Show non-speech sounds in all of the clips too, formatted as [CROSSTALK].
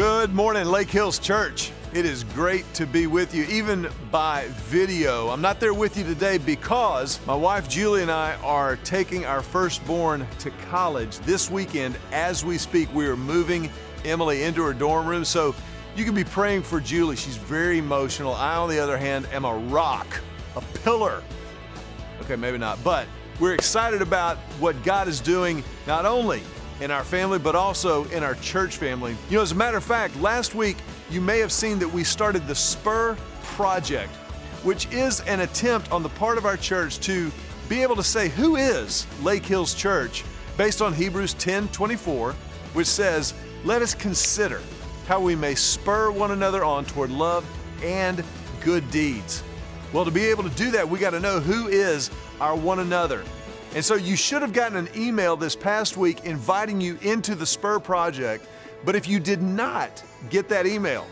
Good morning, Lake Hills Church. It is great to be with you, even by video. I'm not there with you today because my wife Julie and I are taking our firstborn to college this weekend. As we speak, we are moving Emily into her dorm room. So you can be praying for Julie. She's very emotional. I, on the other hand, am a rock, a pillar. Okay, maybe not, but we're excited about what God is doing, not only in our family, but also in our church family. You know, as a matter of fact, last week you may have seen that we started the Spur Project, which is an attempt on the part of our church to be able to say, who is Lake Hills Church, based on Hebrews 10 24, which says, let us consider how we may spur one another on toward love and good deeds. Well, to be able to do that, we got to know who is our one another. And so you should have gotten an email this past week inviting you into the Spur Project. But if you did not get that email,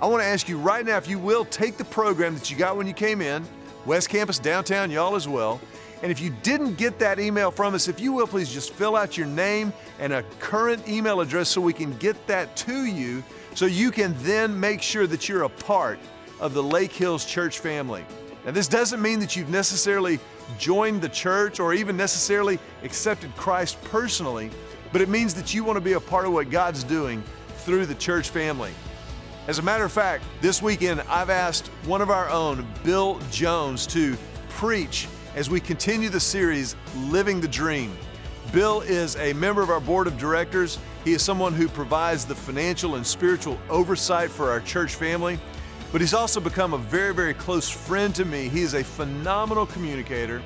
I want to ask you right now if you will take the program that you got when you came in, West Campus, downtown, y'all as well. And if you didn't get that email from us, if you will, please just fill out your name and a current email address so we can get that to you so you can then make sure that you're a part of the Lake Hills Church family. Now, this doesn't mean that you've necessarily joined the church or even necessarily accepted Christ personally, but it means that you want to be a part of what God's doing through the church family. As a matter of fact, this weekend I've asked one of our own, Bill Jones, to preach as we continue the series Living the Dream. Bill is a member of our board of directors. He is someone who provides the financial and spiritual oversight for our church family but he's also become a very, very close friend to me. He is a phenomenal communicator.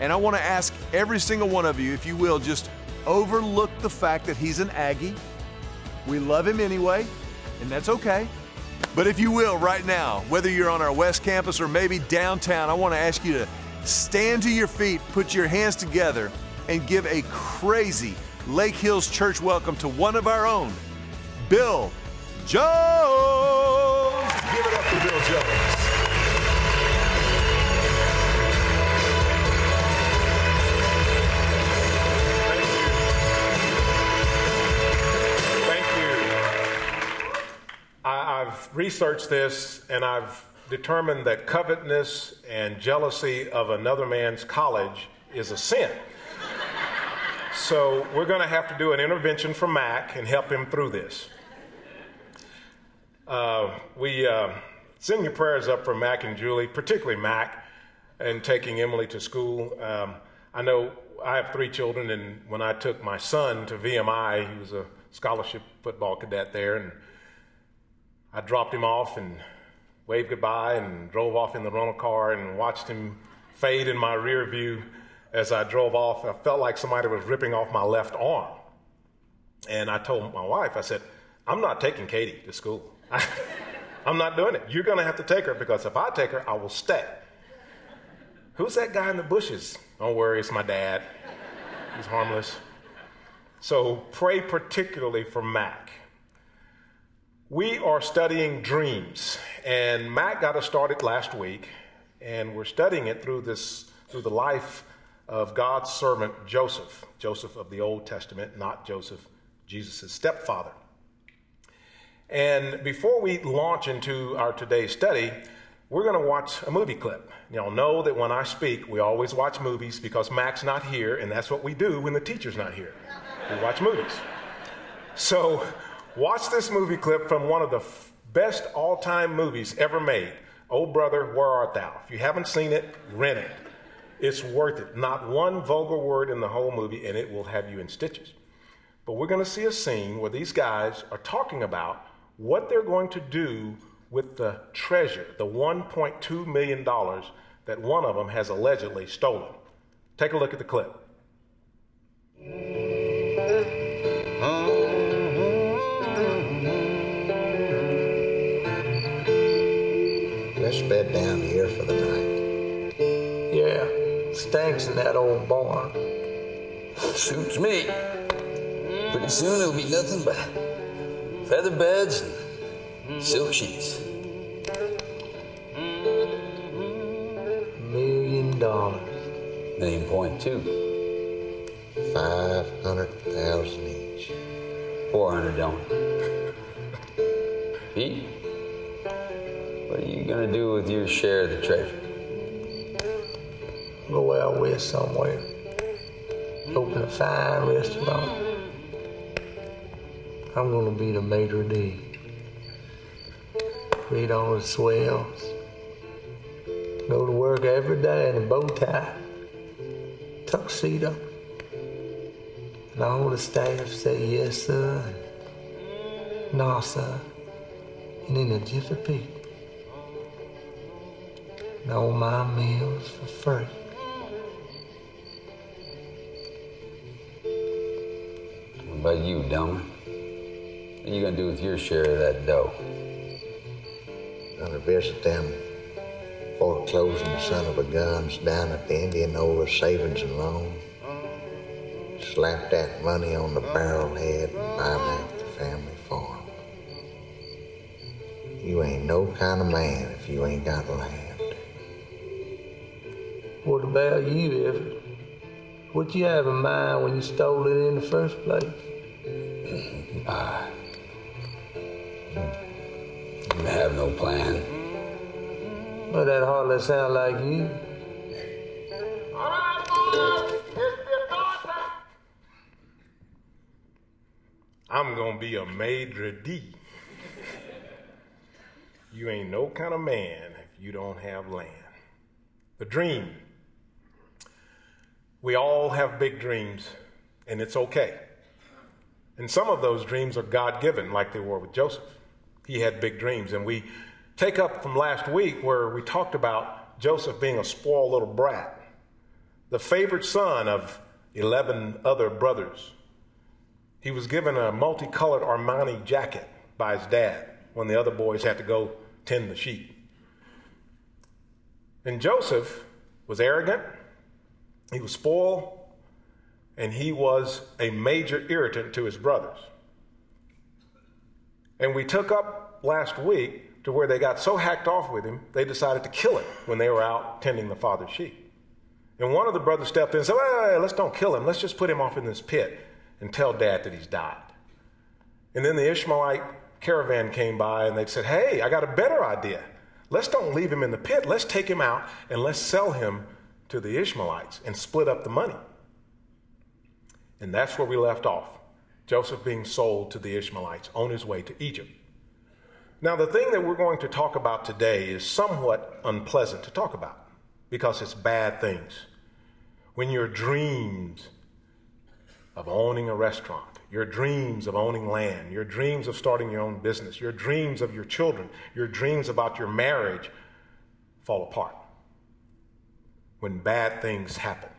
And I want to ask every single one of you, if you will, just overlook the fact that he's an Aggie. We love him anyway, and that's okay. But if you will, right now, whether you're on our West Campus or maybe downtown, I want to ask you to stand to your feet, put your hands together, and give a crazy Lake Hills Church welcome to one of our own, Bill Jones. Give it up for Bill Jones. Thank you. I, I've researched this and I've determined that covetousness and jealousy of another man's college is a sin. So we're going to have to do an intervention from Mac and help him through this. Uh, we uh, send your prayers up for Mac and Julie, particularly Mac, and taking Emily to school. Um, I know I have three children, and when I took my son to VMI, he was a scholarship football cadet there, and I dropped him off and waved goodbye and drove off in the rental car and watched him fade in my rear view as I drove off. I felt like somebody was ripping off my left arm. And I told my wife, I said, I'm not taking Katie to school. [LAUGHS] I'm not doing it. You're going to have to take her because if I take her, I will stay. Who's that guy in the bushes? Don't worry, it's my dad. He's harmless. So pray particularly for Mac. We are studying dreams, and Mac got us started last week, and we're studying it through this through the life of God's servant Joseph, Joseph of the Old Testament, not Joseph, Jesus' stepfather. And before we launch into our today's study, we're going to watch a movie clip. Y'all know that when I speak, we always watch movies because Mac's not here, and that's what we do when the teacher's not here. We watch movies. So, watch this movie clip from one of the f- best all time movies ever made Oh Brother, Where Art Thou? If you haven't seen it, rent it. It's worth it. Not one vulgar word in the whole movie, and it will have you in stitches. But we're going to see a scene where these guys are talking about what they're going to do with the treasure, the $1.2 million that one of them has allegedly stolen. Take a look at the clip. Let's bed down here for the night. Yeah, stinks in that old barn. Suits me. Pretty soon it'll be nothing but feather beds and silk sheets. Million dollars. Million point two. Five hundred thousand each. Four hundred don't. Pete, what are you gonna do with your share of the treasure? Go out west somewhere. Open a fine restaurant. I'm gonna be the maitre d'. Read all the swells. Go to work every day in a bow tie, tuxedo. And all the staff say yes, sir, and no, sir. And in a jiffy pig. And all my meals for free. What about you, Delmar? What are you gonna do with your share of that dough? Gonna visit them foreclosing son of a guns down at the Indianola Savings and Loan. Slap that money on the barrelhead and buy back the family farm. You ain't no kind of man if you ain't got land. What about you, Everett? What you have in mind when you stole it in the first place? That sound like you. I'm gonna be a maitre d. You ain't no kind of man if you don't have land. The dream. We all have big dreams, and it's okay. And some of those dreams are God given, like they were with Joseph. He had big dreams. And we take up from last week where we talked about Joseph being a spoiled little brat, the favorite son of 11 other brothers. He was given a multicolored Armani jacket by his dad when the other boys had to go tend the sheep. And Joseph was arrogant, he was spoiled, and he was a major irritant to his brothers. And we took up last week to where they got so hacked off with him, they decided to kill him when they were out tending the father's sheep. And one of the brothers stepped in and said, hey, let's don't kill him. Let's just put him off in this pit and tell dad that he's died. And then the Ishmaelite caravan came by and they said, hey, I got a better idea. Let's don't leave him in the pit. Let's take him out and let's sell him to the Ishmaelites and split up the money. And that's where we left off. Joseph being sold to the Ishmaelites on his way to Egypt. Now, the thing that we're going to talk about today is somewhat unpleasant to talk about because it's bad things. When your dreams of owning a restaurant, your dreams of owning land, your dreams of starting your own business, your dreams of your children, your dreams about your marriage fall apart. When bad things happen.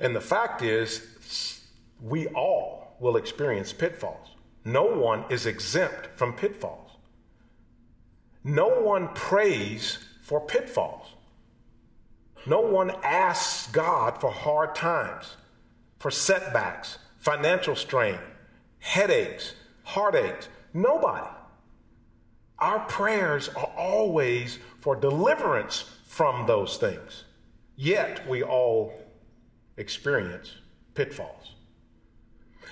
And the fact is, we all will experience pitfalls. No one is exempt from pitfalls. No one prays for pitfalls. No one asks God for hard times, for setbacks, financial strain, headaches, heartaches. Nobody. Our prayers are always for deliverance from those things. Yet we all experience pitfalls.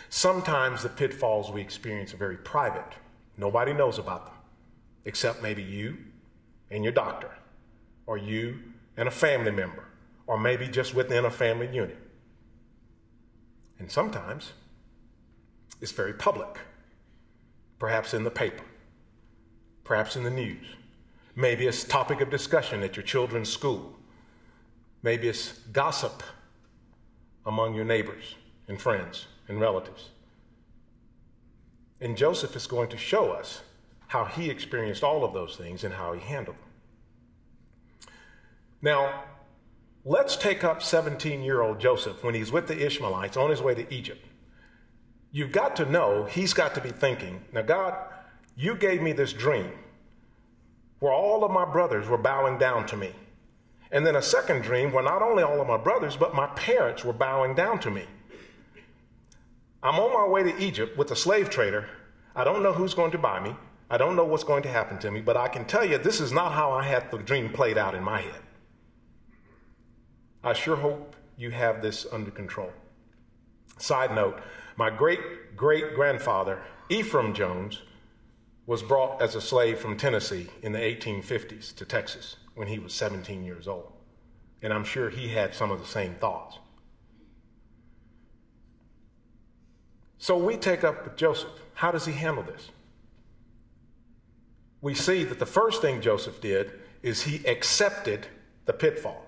Sometimes the pitfalls we experience are very private. Nobody knows about them, except maybe you and your doctor, or you and a family member, or maybe just within a family unit. And sometimes it's very public, perhaps in the paper, perhaps in the news. Maybe it's topic of discussion at your children's school. Maybe it's gossip among your neighbors and friends and relatives. And Joseph is going to show us how he experienced all of those things and how he handled them. Now, let's take up 17 year old Joseph when he's with the Ishmaelites on his way to Egypt. You've got to know he's got to be thinking, now, God, you gave me this dream where all of my brothers were bowing down to me. And then a second dream where not only all of my brothers, but my parents were bowing down to me. I'm on my way to Egypt with a slave trader. I don't know who's going to buy me. I don't know what's going to happen to me, but I can tell you this is not how I had the dream played out in my head. I sure hope you have this under control. Side note my great great grandfather, Ephraim Jones, was brought as a slave from Tennessee in the 1850s to Texas when he was 17 years old. And I'm sure he had some of the same thoughts. So we take up with Joseph. How does he handle this? We see that the first thing Joseph did is he accepted the pitfall.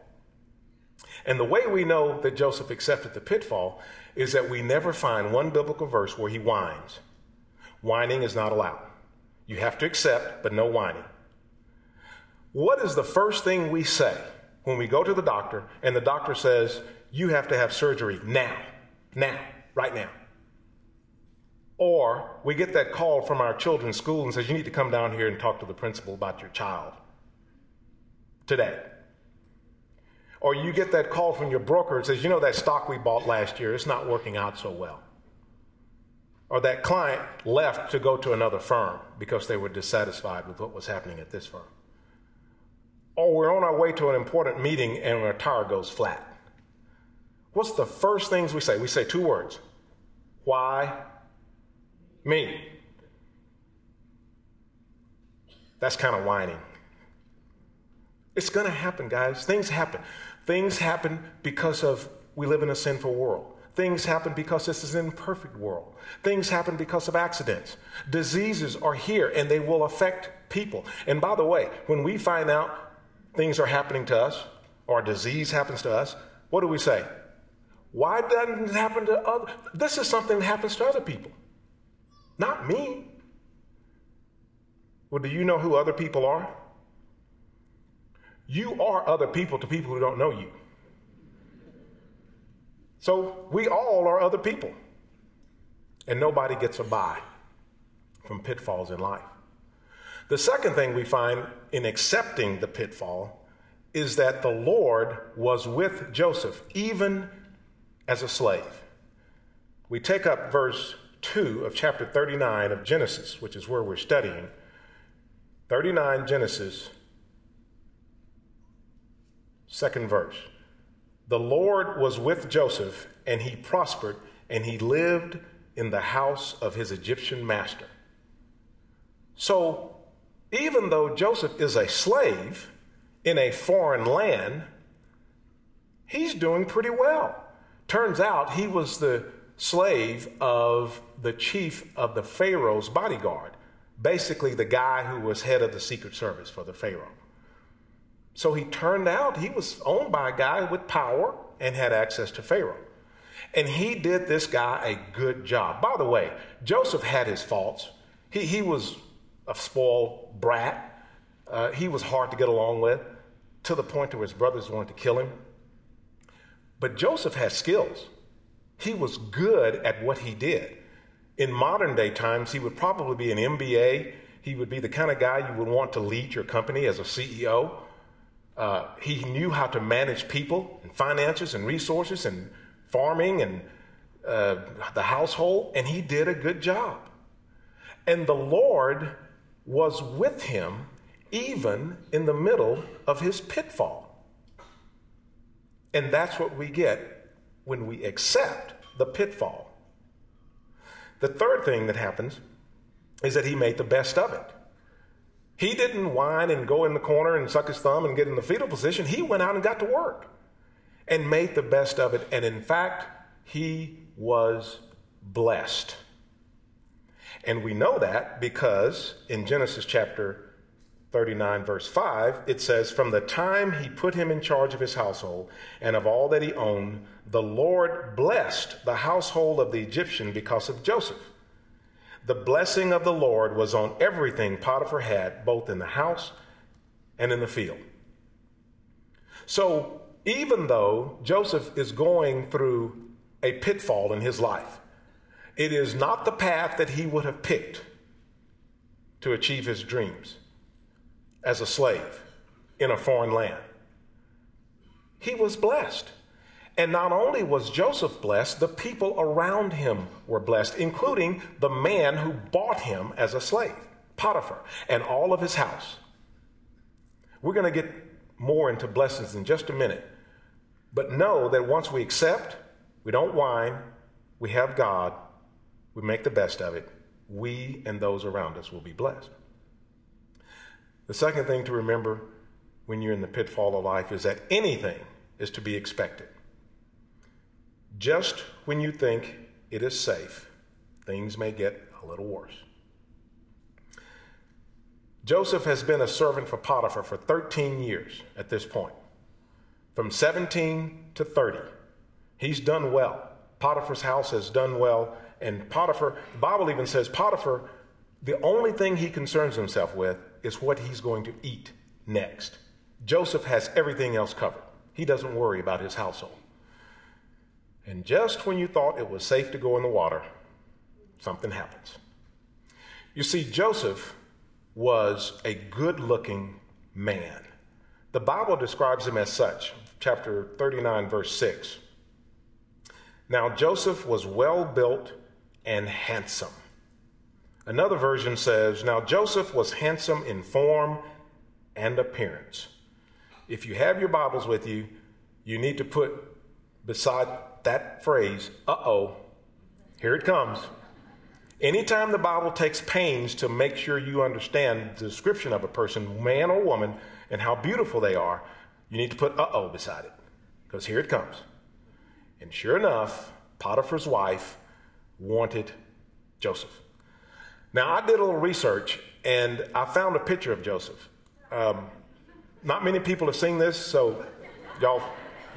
And the way we know that Joseph accepted the pitfall is that we never find one biblical verse where he whines. Whining is not allowed. You have to accept, but no whining. What is the first thing we say when we go to the doctor and the doctor says, You have to have surgery now, now, right now? Or we get that call from our children's school and says, You need to come down here and talk to the principal about your child today. Or you get that call from your broker and says, You know, that stock we bought last year, it's not working out so well. Or that client left to go to another firm because they were dissatisfied with what was happening at this firm. Or we're on our way to an important meeting and our tire goes flat. What's the first things we say? We say two words Why me? That's kind of whining. It's going to happen, guys. Things happen. Things happen because of we live in a sinful world. Things happen because this is an imperfect world. Things happen because of accidents. Diseases are here and they will affect people. And by the way, when we find out things are happening to us or disease happens to us, what do we say? Why doesn't it happen to other? This is something that happens to other people, not me. Well, do you know who other people are? You are other people to people who don't know you. So we all are other people. And nobody gets a buy from pitfalls in life. The second thing we find in accepting the pitfall is that the Lord was with Joseph, even as a slave. We take up verse 2 of chapter 39 of Genesis, which is where we're studying. 39 Genesis, Second verse. The Lord was with Joseph, and he prospered, and he lived in the house of his Egyptian master. So, even though Joseph is a slave in a foreign land, he's doing pretty well. Turns out he was the slave of the chief of the Pharaoh's bodyguard, basically, the guy who was head of the Secret Service for the Pharaoh. So he turned out, he was owned by a guy with power and had access to Pharaoh. And he did this guy a good job. By the way, Joseph had his faults. He, he was a spoiled brat. Uh, he was hard to get along with to the point where his brothers wanted to kill him. But Joseph had skills. He was good at what he did. In modern day times, he would probably be an MBA. He would be the kind of guy you would want to lead your company as a CEO. Uh, he knew how to manage people and finances and resources and farming and uh, the household, and he did a good job. And the Lord was with him even in the middle of his pitfall. And that's what we get when we accept the pitfall. The third thing that happens is that he made the best of it. He didn't whine and go in the corner and suck his thumb and get in the fetal position. He went out and got to work and made the best of it. And in fact, he was blessed. And we know that because in Genesis chapter 39, verse 5, it says, From the time he put him in charge of his household and of all that he owned, the Lord blessed the household of the Egyptian because of Joseph. The blessing of the Lord was on everything Potiphar had, both in the house and in the field. So, even though Joseph is going through a pitfall in his life, it is not the path that he would have picked to achieve his dreams as a slave in a foreign land. He was blessed. And not only was Joseph blessed, the people around him were blessed, including the man who bought him as a slave, Potiphar, and all of his house. We're going to get more into blessings in just a minute. But know that once we accept, we don't whine, we have God, we make the best of it, we and those around us will be blessed. The second thing to remember when you're in the pitfall of life is that anything is to be expected. Just when you think it is safe, things may get a little worse. Joseph has been a servant for Potiphar for 13 years at this point, from 17 to 30. He's done well. Potiphar's house has done well. And Potiphar, the Bible even says Potiphar, the only thing he concerns himself with is what he's going to eat next. Joseph has everything else covered. He doesn't worry about his household. And just when you thought it was safe to go in the water, something happens. You see, Joseph was a good looking man. The Bible describes him as such, chapter 39, verse 6. Now, Joseph was well built and handsome. Another version says, Now Joseph was handsome in form and appearance. If you have your Bibles with you, you need to put beside that phrase, uh oh, here it comes. Anytime the Bible takes pains to make sure you understand the description of a person, man or woman, and how beautiful they are, you need to put uh oh beside it. Because here it comes. And sure enough, Potiphar's wife wanted Joseph. Now, I did a little research and I found a picture of Joseph. Um, not many people have seen this, so y'all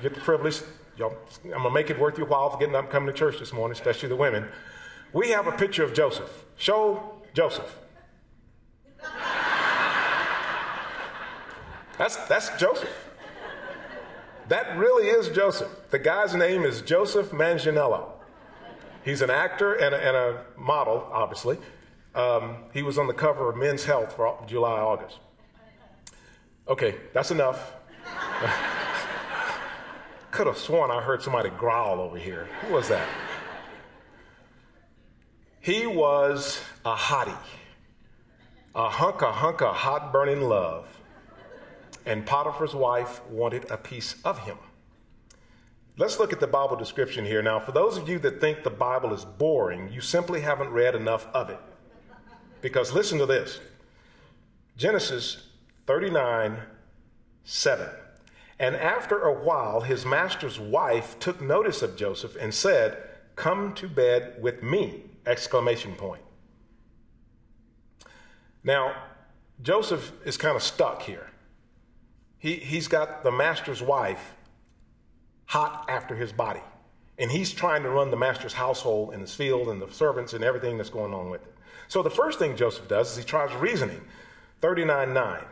get the privilege. Y'all, I'm going to make it worth your while for getting up and coming to church this morning, especially the women. We have a picture of Joseph. Show Joseph. That's, that's Joseph. That really is Joseph. The guy's name is Joseph Manganiello. He's an actor and a, and a model, obviously. Um, he was on the cover of Men's Health for July, August. Okay, that's enough. [LAUGHS] Could have sworn I heard somebody growl over here. Who was that? He was a hottie, a hunk, a hunk of hot burning love. And Potiphar's wife wanted a piece of him. Let's look at the Bible description here. Now, for those of you that think the Bible is boring, you simply haven't read enough of it. Because listen to this Genesis 39 7. And after a while, his master's wife took notice of Joseph and said, Come to bed with me! Exclamation point. Now, Joseph is kind of stuck here. He, he's got the master's wife hot after his body. And he's trying to run the master's household and his field and the servants and everything that's going on with it. So the first thing Joseph does is he tries reasoning. 39 9.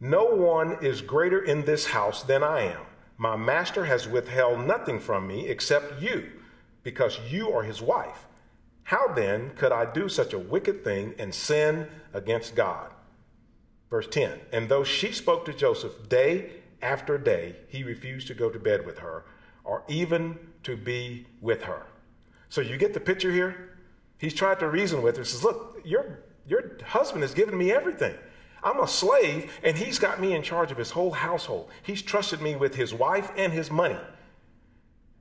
No one is greater in this house than I am. My master has withheld nothing from me except you, because you are his wife. How then could I do such a wicked thing and sin against God? Verse 10 And though she spoke to Joseph day after day, he refused to go to bed with her or even to be with her. So you get the picture here? He's tried to reason with her. Says, Look, your, your husband has given me everything. I'm a slave, and he's got me in charge of his whole household. He's trusted me with his wife and his money.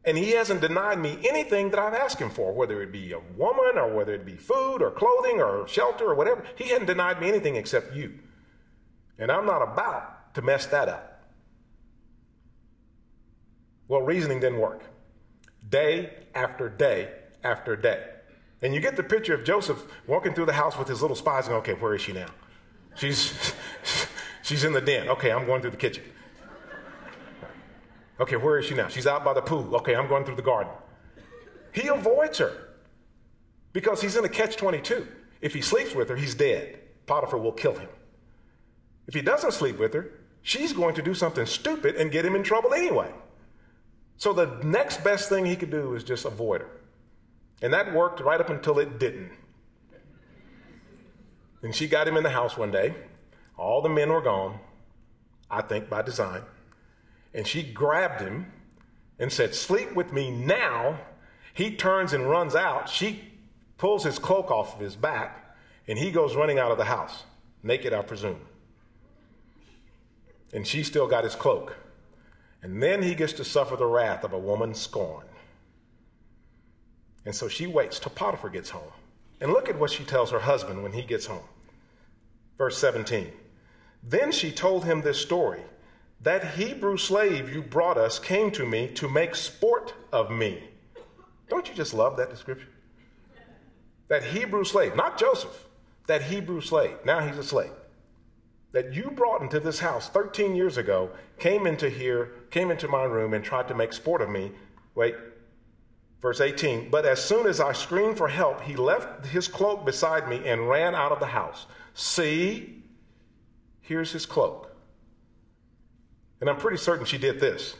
And he hasn't denied me anything that I've asked him for, whether it be a woman or whether it be food or clothing or shelter or whatever. He hasn't denied me anything except you. And I'm not about to mess that up. Well, reasoning didn't work. Day after day after day. And you get the picture of Joseph walking through the house with his little spies and, okay, where is she now? She's, [LAUGHS] she's in the den. Okay, I'm going through the kitchen. Okay, where is she now? She's out by the pool. Okay, I'm going through the garden. He avoids her because he's in a catch 22. If he sleeps with her, he's dead. Potiphar will kill him. If he doesn't sleep with her, she's going to do something stupid and get him in trouble anyway. So the next best thing he could do is just avoid her. And that worked right up until it didn't. And she got him in the house one day. All the men were gone, I think by design. And she grabbed him and said, Sleep with me now. He turns and runs out. She pulls his cloak off of his back, and he goes running out of the house, naked, I presume. And she still got his cloak. And then he gets to suffer the wrath of a woman scorned. And so she waits till Potiphar gets home. And look at what she tells her husband when he gets home. Verse 17. Then she told him this story That Hebrew slave you brought us came to me to make sport of me. Don't you just love that description? That Hebrew slave, not Joseph, that Hebrew slave, now he's a slave, that you brought into this house 13 years ago, came into here, came into my room, and tried to make sport of me. Wait, verse 18. But as soon as I screamed for help, he left his cloak beside me and ran out of the house. See, here's his cloak. And I'm pretty certain she did this.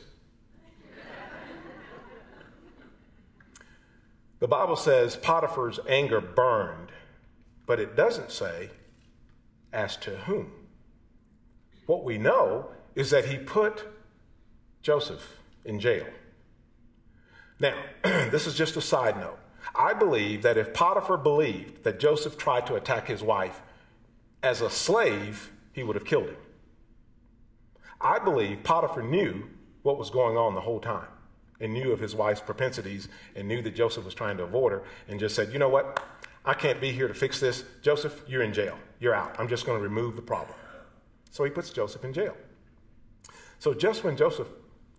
the Bible says Potiphar's anger burned, but it doesn't say as to whom. What we know is that he put Joseph in jail. Now, [CLEARS THROAT] this is just a side note. I believe that if Potiphar believed that Joseph tried to attack his wife as a slave, he would have killed him. I believe Potiphar knew what was going on the whole time and knew of his wife's propensities and knew that Joseph was trying to avoid her and just said, you know what? I can't be here to fix this. Joseph, you're in jail. You're out. I'm just going to remove the problem. So he puts Joseph in jail. So just when Joseph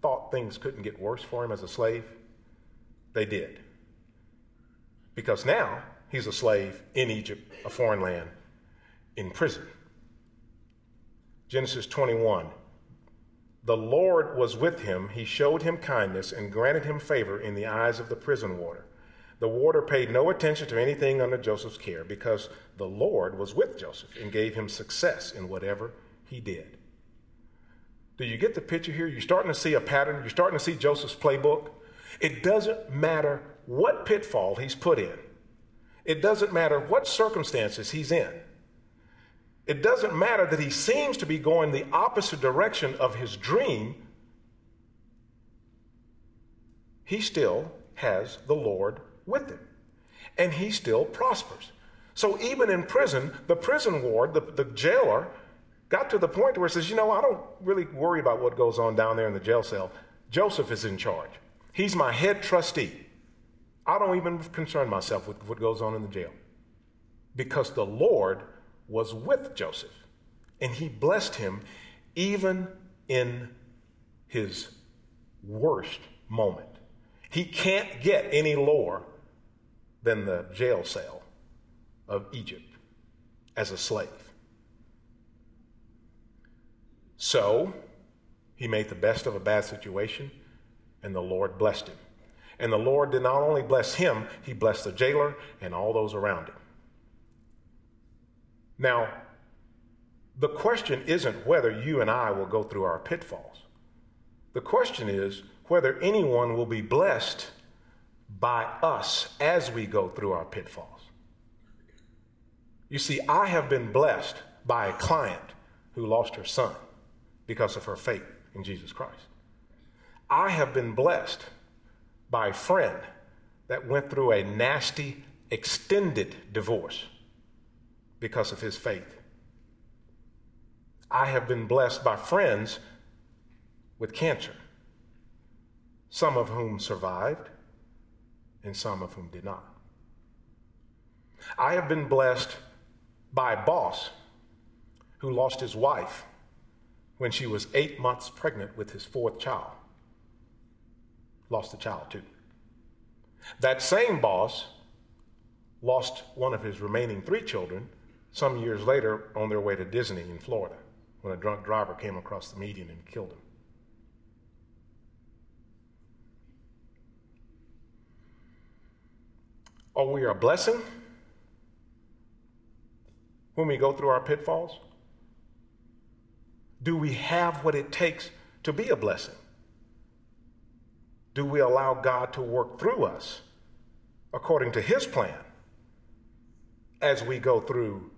thought things couldn't get worse for him as a slave, they did. Because now he's a slave in Egypt, a foreign land, in prison. Genesis 21. The Lord was with him. He showed him kindness and granted him favor in the eyes of the prison warder. The warder paid no attention to anything under Joseph's care because the Lord was with Joseph and gave him success in whatever he did. Do you get the picture here? You're starting to see a pattern. You're starting to see Joseph's playbook. It doesn't matter what pitfall he's put in, it doesn't matter what circumstances he's in. It doesn't matter that he seems to be going the opposite direction of his dream. He still has the Lord with him, and he still prospers. So even in prison, the prison ward, the, the jailer, got to the point where he says, You know, I don't really worry about what goes on down there in the jail cell. Joseph is in charge. He's my head trustee. I don't even concern myself with what goes on in the jail because the Lord was with Joseph and he blessed him even in his worst moment. He can't get any lower than the jail cell of Egypt as a slave. So he made the best of a bad situation and the Lord blessed him. And the Lord did not only bless him, he blessed the jailer and all those around him. Now, the question isn't whether you and I will go through our pitfalls. The question is whether anyone will be blessed by us as we go through our pitfalls. You see, I have been blessed by a client who lost her son because of her faith in Jesus Christ. I have been blessed by a friend that went through a nasty, extended divorce because of his faith. I have been blessed by friends with cancer, some of whom survived and some of whom did not. I have been blessed by a boss who lost his wife when she was eight months pregnant with his fourth child lost a child too. That same boss lost one of his remaining three children some years later on their way to Disney in Florida when a drunk driver came across the median and killed him. Oh, are we a blessing when we go through our pitfalls? Do we have what it takes to be a blessing? Do we allow God to work through us according to his plan as we go through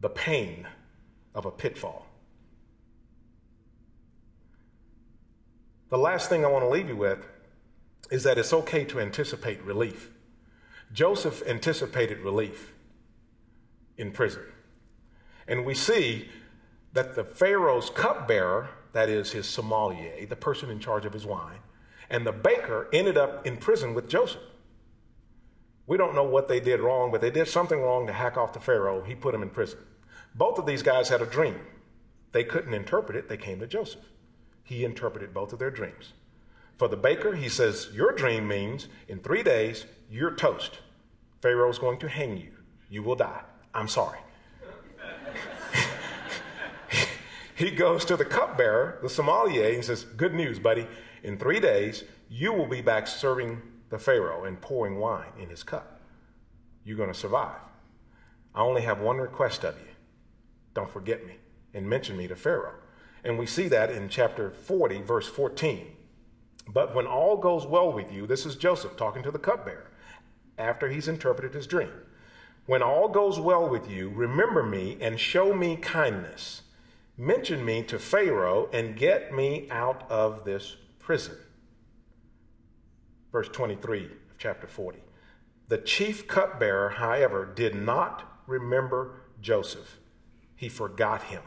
the pain of a pitfall? The last thing I want to leave you with is that it's okay to anticipate relief. Joseph anticipated relief in prison. And we see that the Pharaoh's cupbearer, that is his sommelier, the person in charge of his wine, and the baker ended up in prison with Joseph. We don't know what they did wrong, but they did something wrong to hack off the Pharaoh. He put him in prison. Both of these guys had a dream. They couldn't interpret it. They came to Joseph. He interpreted both of their dreams. For the baker, he says, Your dream means in three days, you're toast. Pharaoh's going to hang you. You will die. I'm sorry. He goes to the cupbearer, the sommelier, and says, Good news, buddy. In three days, you will be back serving the Pharaoh and pouring wine in his cup. You're going to survive. I only have one request of you don't forget me and mention me to Pharaoh. And we see that in chapter 40, verse 14. But when all goes well with you, this is Joseph talking to the cupbearer after he's interpreted his dream. When all goes well with you, remember me and show me kindness. Mention me to Pharaoh and get me out of this prison. Verse 23 of chapter 40. The chief cupbearer, however, did not remember Joseph, he forgot him.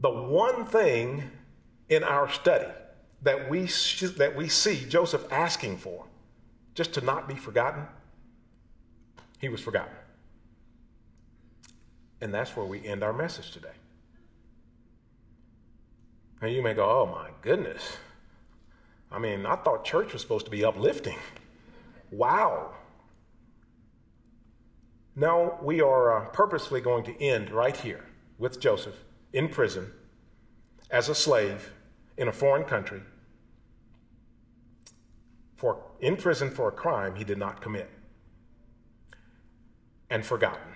The one thing in our study that we, that we see Joseph asking for, just to not be forgotten, he was forgotten. And that's where we end our message today. And you may go, oh my goodness. I mean, I thought church was supposed to be uplifting. Wow. Now we are uh, purposefully going to end right here with Joseph in prison as a slave in a foreign country for in prison for a crime he did not commit and forgotten.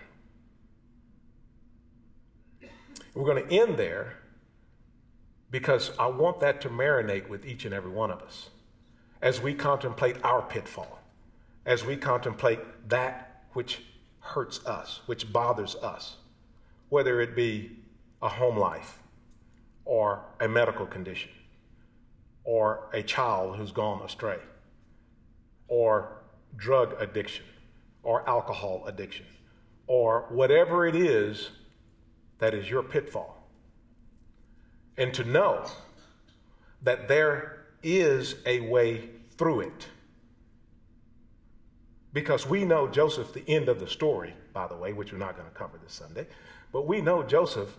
We're going to end there because I want that to marinate with each and every one of us as we contemplate our pitfall, as we contemplate that which hurts us, which bothers us, whether it be a home life or a medical condition or a child who's gone astray or drug addiction or alcohol addiction or whatever it is that is your pitfall and to know that there is a way through it. Because we know Joseph, the end of the story, by the way, which we're not going to cover this Sunday, but we know Joseph,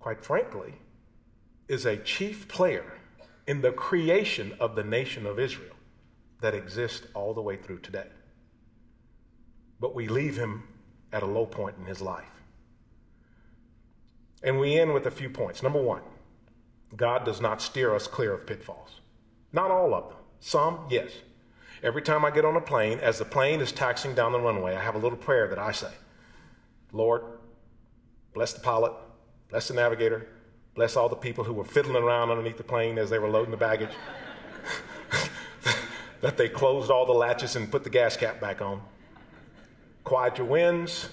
quite frankly, is a chief player in the creation of the nation of Israel that exists all the way through today. But we leave him at a low point in his life. And we end with a few points. Number one, God does not steer us clear of pitfalls. Not all of them. Some, yes. Every time I get on a plane, as the plane is taxiing down the runway, I have a little prayer that I say Lord, bless the pilot, bless the navigator, bless all the people who were fiddling around underneath the plane as they were loading the baggage, [LAUGHS] that they closed all the latches and put the gas cap back on. Quiet your winds,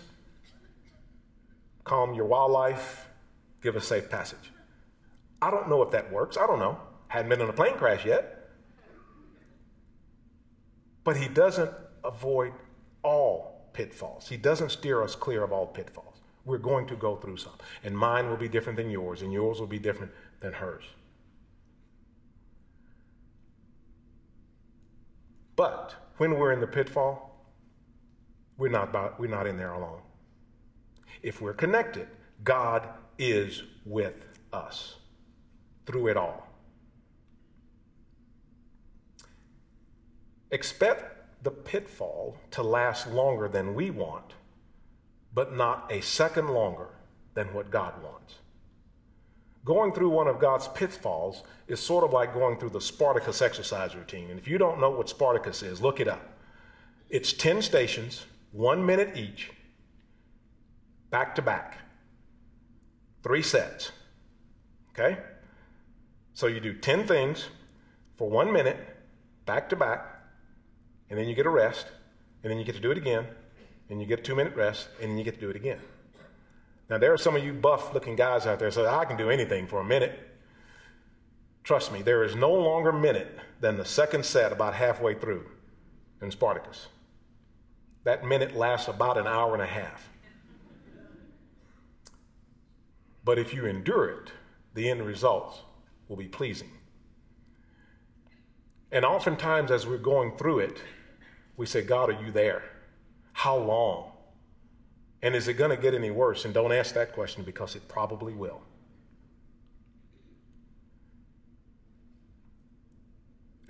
calm your wildlife, give us safe passage. I don't know if that works. I don't know. Hadn't been in a plane crash yet. But he doesn't avoid all pitfalls. He doesn't steer us clear of all pitfalls. We're going to go through some. And mine will be different than yours, and yours will be different than hers. But when we're in the pitfall, we're not, about, we're not in there alone. If we're connected, God is with us through it all. Expect the pitfall to last longer than we want, but not a second longer than what God wants. Going through one of God's pitfalls is sort of like going through the Spartacus exercise routine. And if you don't know what Spartacus is, look it up. It's 10 stations, one minute each, back to back, three sets. Okay? So you do 10 things for one minute, back to back, and then you get a rest, and then you get to do it again, and you get a two minute rest, and then you get to do it again. Now, there are some of you buff looking guys out there say, I can do anything for a minute. Trust me, there is no longer minute than the second set about halfway through in Spartacus. That minute lasts about an hour and a half. But if you endure it, the end results will be pleasing. And oftentimes, as we're going through it, We say, God, are you there? How long? And is it going to get any worse? And don't ask that question because it probably will.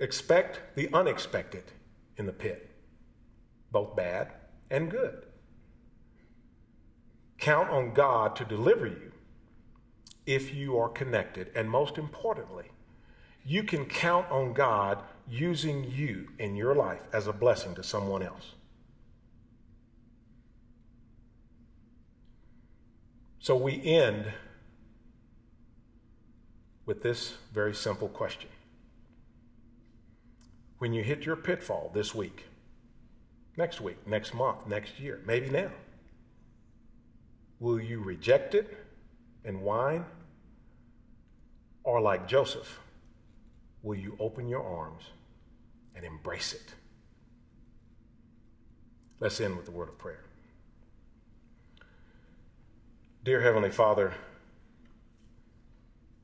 Expect the unexpected in the pit, both bad and good. Count on God to deliver you if you are connected. And most importantly, you can count on God using you in your life as a blessing to someone else. So we end with this very simple question. When you hit your pitfall this week, next week, next month, next year, maybe now, will you reject it and whine? Or like Joseph, will you open your arms and embrace it? Let's end with the word of prayer. Dear Heavenly Father,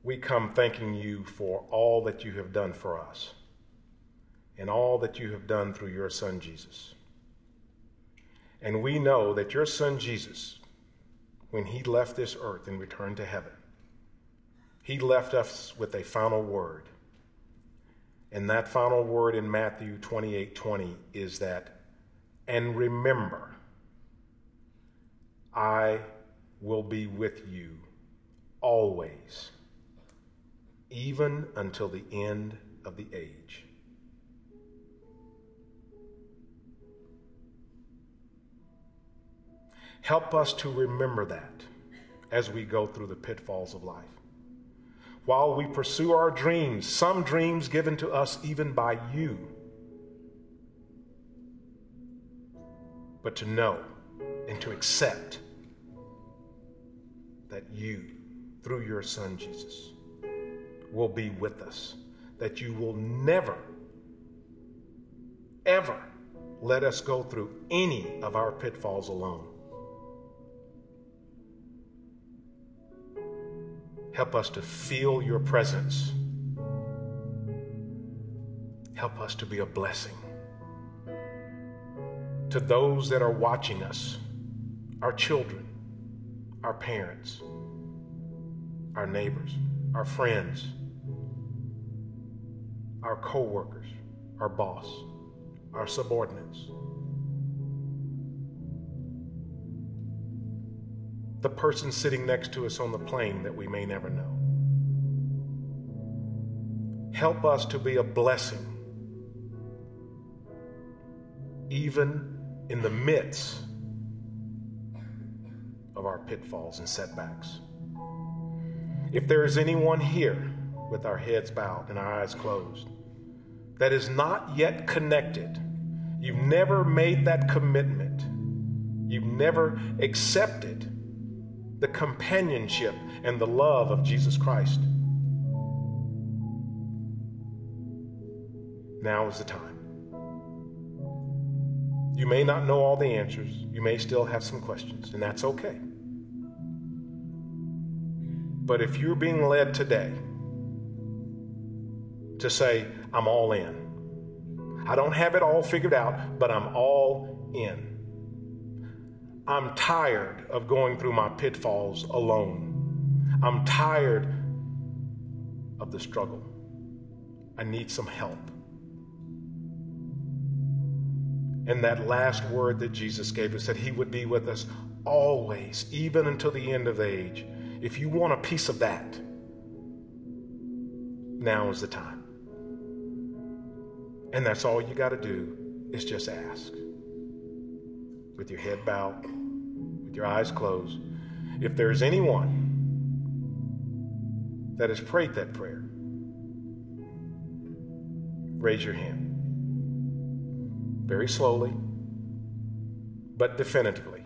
we come thanking you for all that you have done for us and all that you have done through your Son Jesus. And we know that your Son Jesus, when he left this earth and returned to heaven, he left us with a final word. And that final word in Matthew 28 20 is that, and remember, I will be with you always, even until the end of the age. Help us to remember that as we go through the pitfalls of life. While we pursue our dreams, some dreams given to us even by you, but to know and to accept that you, through your Son Jesus, will be with us, that you will never, ever let us go through any of our pitfalls alone. Help us to feel your presence. Help us to be a blessing to those that are watching us, our children, our parents, our neighbors, our friends, our co-workers, our boss, our subordinates. The person sitting next to us on the plane that we may never know. Help us to be a blessing, even in the midst of our pitfalls and setbacks. If there is anyone here with our heads bowed and our eyes closed that is not yet connected, you've never made that commitment, you've never accepted the companionship and the love of Jesus Christ. Now is the time. You may not know all the answers, you may still have some questions, and that's okay. But if you're being led today to say, I'm all in, I don't have it all figured out, but I'm all in I'm tired of going through my pitfalls alone. I'm tired of the struggle. I need some help. And that last word that Jesus gave us that He would be with us always, even until the end of age. If you want a piece of that, now is the time. And that's all you got to do is just ask with your head bowed, with your eyes closed, if there's anyone that has prayed that prayer, raise your hand. Very slowly, but definitively.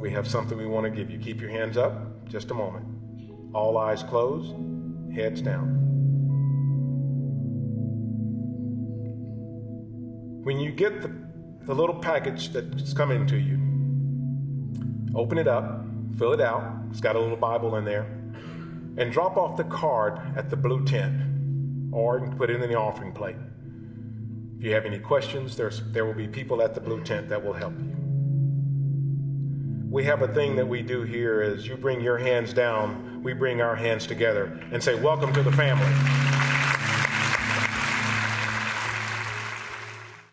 We have something we want to give you. Keep your hands up just a moment. All eyes closed, heads down. When you get the, the little package that's coming to you, open it up, fill it out. It's got a little Bible in there, and drop off the card at the blue tent or you can put it in the offering plate. If you have any questions, there's, there will be people at the blue tent that will help you. We have a thing that we do here is you bring your hands down, we bring our hands together and say, Welcome to the family.